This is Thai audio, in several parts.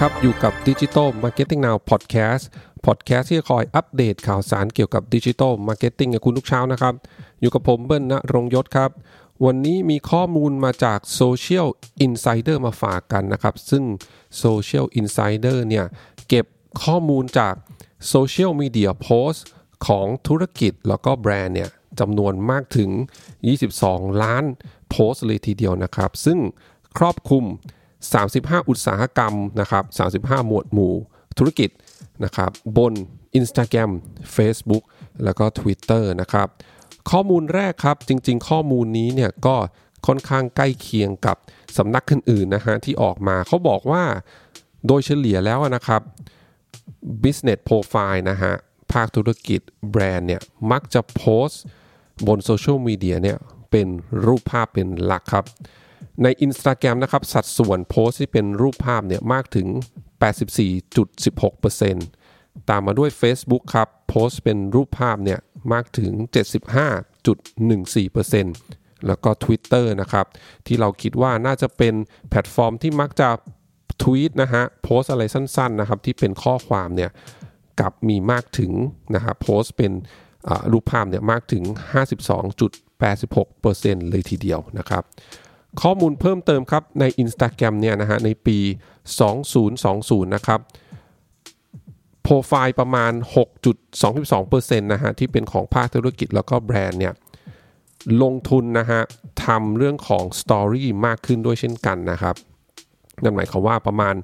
ครับ อยู่กับ Digital Marketing Now Podcast Podcast ที่จะคอยอัปเดตข่าวสารเกี่ยวกับ Digital Marketing กับคุณทุกเช้านะครับ อยู่กับผมเบิ้ลณรงยศครับ วันนี้มีข้อมูลมาจาก Social Insider มาฝากกันนะครับ ซึ่ง Social Insider เนี่ยเก็บข้อมูลจาก Social Media Post ของธุรกิจแล้วก็แบรนด์เนี่ยจำนวนมากถึง 22 ล้านโพสต์เลยทีเดียวนะครับ ซึ่งครอบคลุม 35 อุตสาหกรรมนะครับ35 หมวดหมู่ธุรกิจนะครับบน Instagram Facebook แล้วก็ Twitter นะครับข้อมูลแรกครับจริง ๆ ข้อมูลนี้เนี่ยก็ค่อนข้างใกล้เคียงกับสำนักอื่นๆนะฮะที่ออกมาเขาบอกว่าโดยเฉลี่ยแล้วนะครับ business profile นะฮะภาคธุรกิจแบรนด์เนี่ยมักจะโพสต์บนโซเชียลมีเดียเนี่ยเป็นรูปภาพเป็นหลักครับ ใน Instagram นะครับ สัดส่วนโพสที่เป็นรูปภาพเนี่ยมากถึง 84.16%ตามมาด้วย Facebook ครับ โพสเป็นรูปภาพเนี่ยมากถึง 75.14%แล้วก็ Twitter นะครับ ที่เราคิดว่าน่าจะเป็นแพลตฟอร์มที่มักจะทวีตนะฮะโพสอะไรสั้นๆนะครับที่เป็นข้อความเนี่ยกับมีมากถึงนะครับโพสเป็นรูปภาพเนี่ยมากถึง 52.86%เลยทีเดียวนะครับ ข้อมูลเพิ่มเติมครับใน Instagram เนี่ยนะฮะในปี 2020 นะครับโปรไฟล์ประมาณ 6.22%นะฮะที่เป็นของภาคธุรกิจแล้วก็แบรนด์เนี่ยลงทุนนะฮะทำเรื่องของ Story มากขึ้นด้วยเช่นกันนะครับนั่นหมายความว่าประมาณ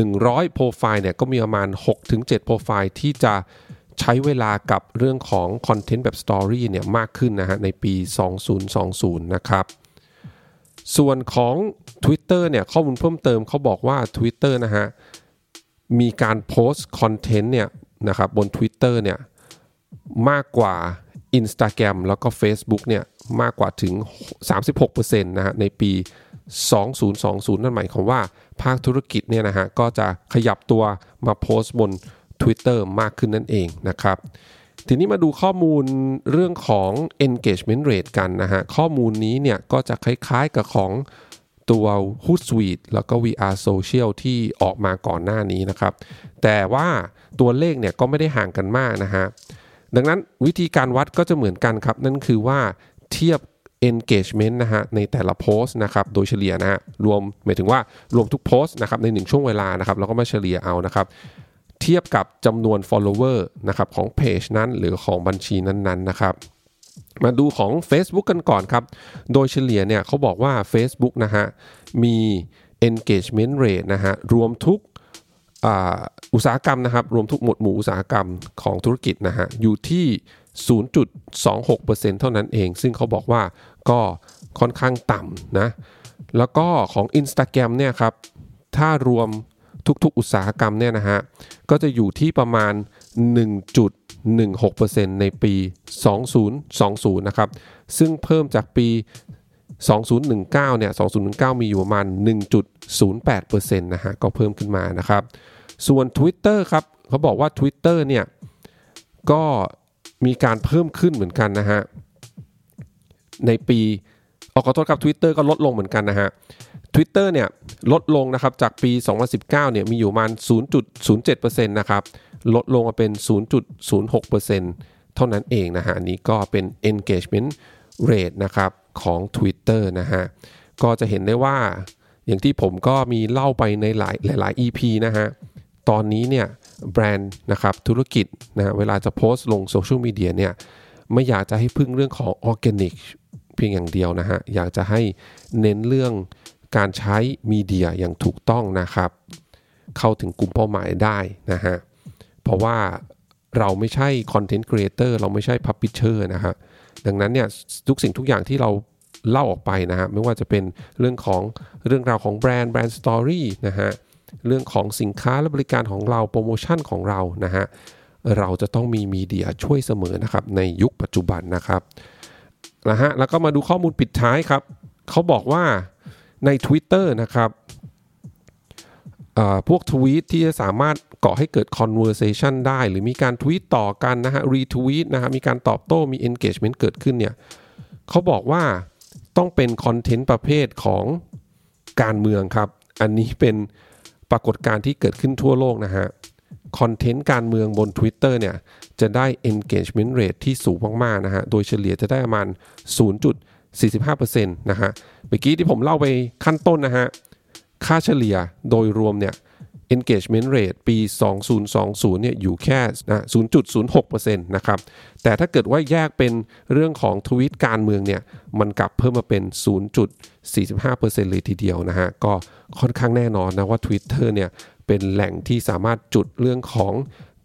100 โปรไฟล์เนี่ยก็มีประมาณ 6-7 โปรไฟล์ที่จะใช้เวลากับเรื่องของคอนเทนต์แบบ Story เนี่ยมากขึ้นนะฮะในปี 2020 นะครับ ส่วนของ Twitter เนี่ยข้อมูลเพิ่มเติมเขาบอกว่า Twitter นะฮะมีการโพสต์คอนเทนต์เนี่ยนะครับบน Twitter เนี่ยมากกว่า Instagram แล้วก็ Facebook เนี่ยมากกว่าถึง 36%นะฮะในปี 2020 นั่นหมายความว่า ภาคธุรกิจเนี่ยนะฮะก็จะขยับตัวมาโพสต์บน Twitter มากขึ้นนั่นเองนะครับ ทีนี้มาดูข้อมูลเรื่องของ engagement rate กันนะฮะ ข้อมูลนี้เนี่ยก็จะคล้ายๆกับของตัว Hootsuite แล้วก็ VR Social ที่ออกมาก่อนหน้านี้นะครับ แต่ว่าตัวเลขเนี่ยก็ไม่ได้ห่างกันมากนะฮะ ดังนั้นวิธีการวัดก็จะเหมือนกันครับ นั่นคือว่าเทียบ engagement นะฮะในแต่ละโพสต์นะครับโดยเฉลี่ยนะฮะรวมหมายถึงว่ารวมทุกโพสต์นะครับในหนึ่งช่วงเวลานะครับแล้วก็มาเฉลี่ยเอานะครับ เทียบกับจำนวน follower นะครับของเพจนั้นหรือของบัญชีนั้นๆนะครับ มาดูของ Facebook กันก่อนครับ โดยเฉลี่ยเนี่ยเขาบอกว่า Facebook นะฮะมี engagement rate นะฮะรวมทุกอุตสาหกรรมนะครับ รวมทุกหมวดหมู่อุตสาหกรรมของธุรกิจนะฮะอยู่ที่ 0.26%เท่านั้นเอง ซึ่งเขาบอกว่าก็ค่อนข้างต่ำนะ แล้วก็ของ Instagram เนี่ยครับ ถ้ารวม ทุกๆ อุตสาหกรรมเนี่ยนะฮะ ก็จะอยู่ที่ประมาณ 1.16%ในปี 2020 นะครับ ซึ่งเพิ่มจากปี 2019 เนี่ย 2019 มีอยู่ประมาณ 1.08%นะฮะ ก็เพิ่มขึ้นมานะครับ ส่วน Twitter ครับ เขาบอกว่า Twitter เนี่ย ก็มีการเพิ่มขึ้นเหมือนกันนะฮะ ในปี อกขอโทษครับ Twitter ก็ลดลงเหมือนกันนะฮะ Twitter เนี่ยลดลงนะครับจากปี 2019เนี่ยมีอยู่ประมาณ 0.07%นะครับลดลงมาเป็น 0.06%เท่านั้นเองนะฮะอันนี้ก็เป็น engagement rate นะครับของ Twitter นะฮะก็จะเห็นได้ว่าอย่างที่ผมก็มีเล่าไปในหลายหลาย EP นะฮะตอนนี้เนี่ยแบรนด์นะครับธุรกิจนะเวลาจะโพสต์ลงโซเชียลมีเดียเนี่ยไม่อยากจะให้พึ่งเรื่องของออร์แกนิก เพียงอย่างเดียวนะฮะ อยากจะให้เน้นเรื่องการใช้ media อย่างถูกต้องนะครับ เข้าถึงกลุ่มเป้าหมายได้นะฮะ เพราะว่าเราไม่ใช่ content creator เราไม่ใช่ publisher นะฮะ ดังนั้นเนี่ยทุกสิ่งทุกอย่างที่เราเล่าออกไปนะฮะ ไม่ว่าจะเป็นเรื่องของเรื่องราวของแบรนด์ brand story นะฮะ เรื่องของสินค้าและบริการของเราโปรโมชั่นของเรานะฮะเราจะต้องมี media ช่วยเสมอนะครับในยุคปัจจุบันนะครับ นะฮะแล้วก็มาดูข้อมูลปิดท้ายครับเขาบอกว่าใน Twitter นะครับพวกทวีตที่จะสามารถก่อให้เกิด conversation ได้ หรือมีการทวีตต่อกันนะฮะรีทวีตนะฮะมีการตอบโต้มี engagement เกิดขึ้นเนี่ยเขาบอกว่าต้องเป็นคอนเทนต์ประเภทของการเมืองครับ อันนี้เป็นปรากฏการณ์ที่เกิดขึ้นทั่วโลกนะฮะ คอนเทนต์การเมืองบน Twitter เนี่ย จะได้ engagement rate ที่สูงมากๆนะฮะ โดยเฉลี่ยจะได้ประมาณ 0.45%นะฮะ เมื่อกี้ที่ผมเล่าไปขั้นต้นนะฮะ ค่าเฉลี่ยโดยรวมเนี่ย engagement rate ปี 2020 เนี่ยอยู่แค่นะ0.06%นะครับ แต่ถ้าเกิดว่าแยกเป็นเรื่องของทวีตการเมืองเนี่ย มันกลับเพิ่มมาเป็น 0.45%เลยทีเดียวนะฮะ ก็ค่อนข้างแน่นอนนะว่า Twitter เนี่ย เป็นแหล่งที่สามารถจุดเรื่องของ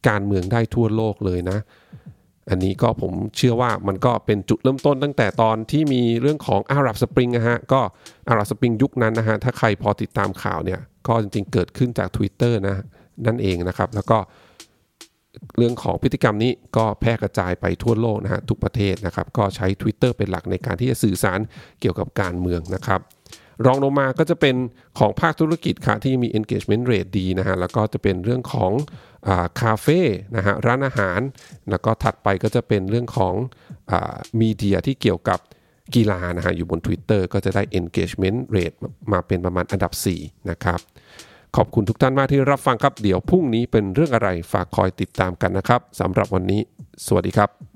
การเมืองได้ทั่วโลกเลยนะ อันนี้ก็ผมเชื่อว่ามันก็เป็นจุดเริ่มต้นตั้งแต่ตอนที่มีเรื่องของอาหรับสปริงนะฮะก็อาหรับสปริงยุคนั้นนะฮะถ้าใครพอติดตามข่าวเนี่ยก็จริงๆเกิดขึ้นจาก Twitter นะนั่นเองนะครับ แล้วก็เรื่องของพฤติกรรมนี้ก็แพร่กระจายไปทั่วโลกนะฮะทุกประเทศนะครับ ก็ใช้ Twitter เป็นหลักในการที่จะสื่อสารเกี่ยวกับการเมืองนะครับ รองลงมาก็จะเป็นของภาคธุรกิจค่ะที่มี engagement rate ดีนะฮะแล้วก็จะเป็นเรื่องของคาเฟ่นะฮะร้านอาหาร แล้วก็ถัดไปก็จะเป็นเรื่องของมีเดียที่เกี่ยวกับกีฬานะฮะอยู่บน Twitter ก็จะได้ engagement rate มาเป็นประมาณอันดับ 4 นะครับ ขอบคุณทุกท่านมากที่รับฟังครับ เดี๋ยวพรุ่งนี้เป็นเรื่องอะไรฝากคอยติดตามกันนะครับสำหรับวันนี้ สวัสดีครับ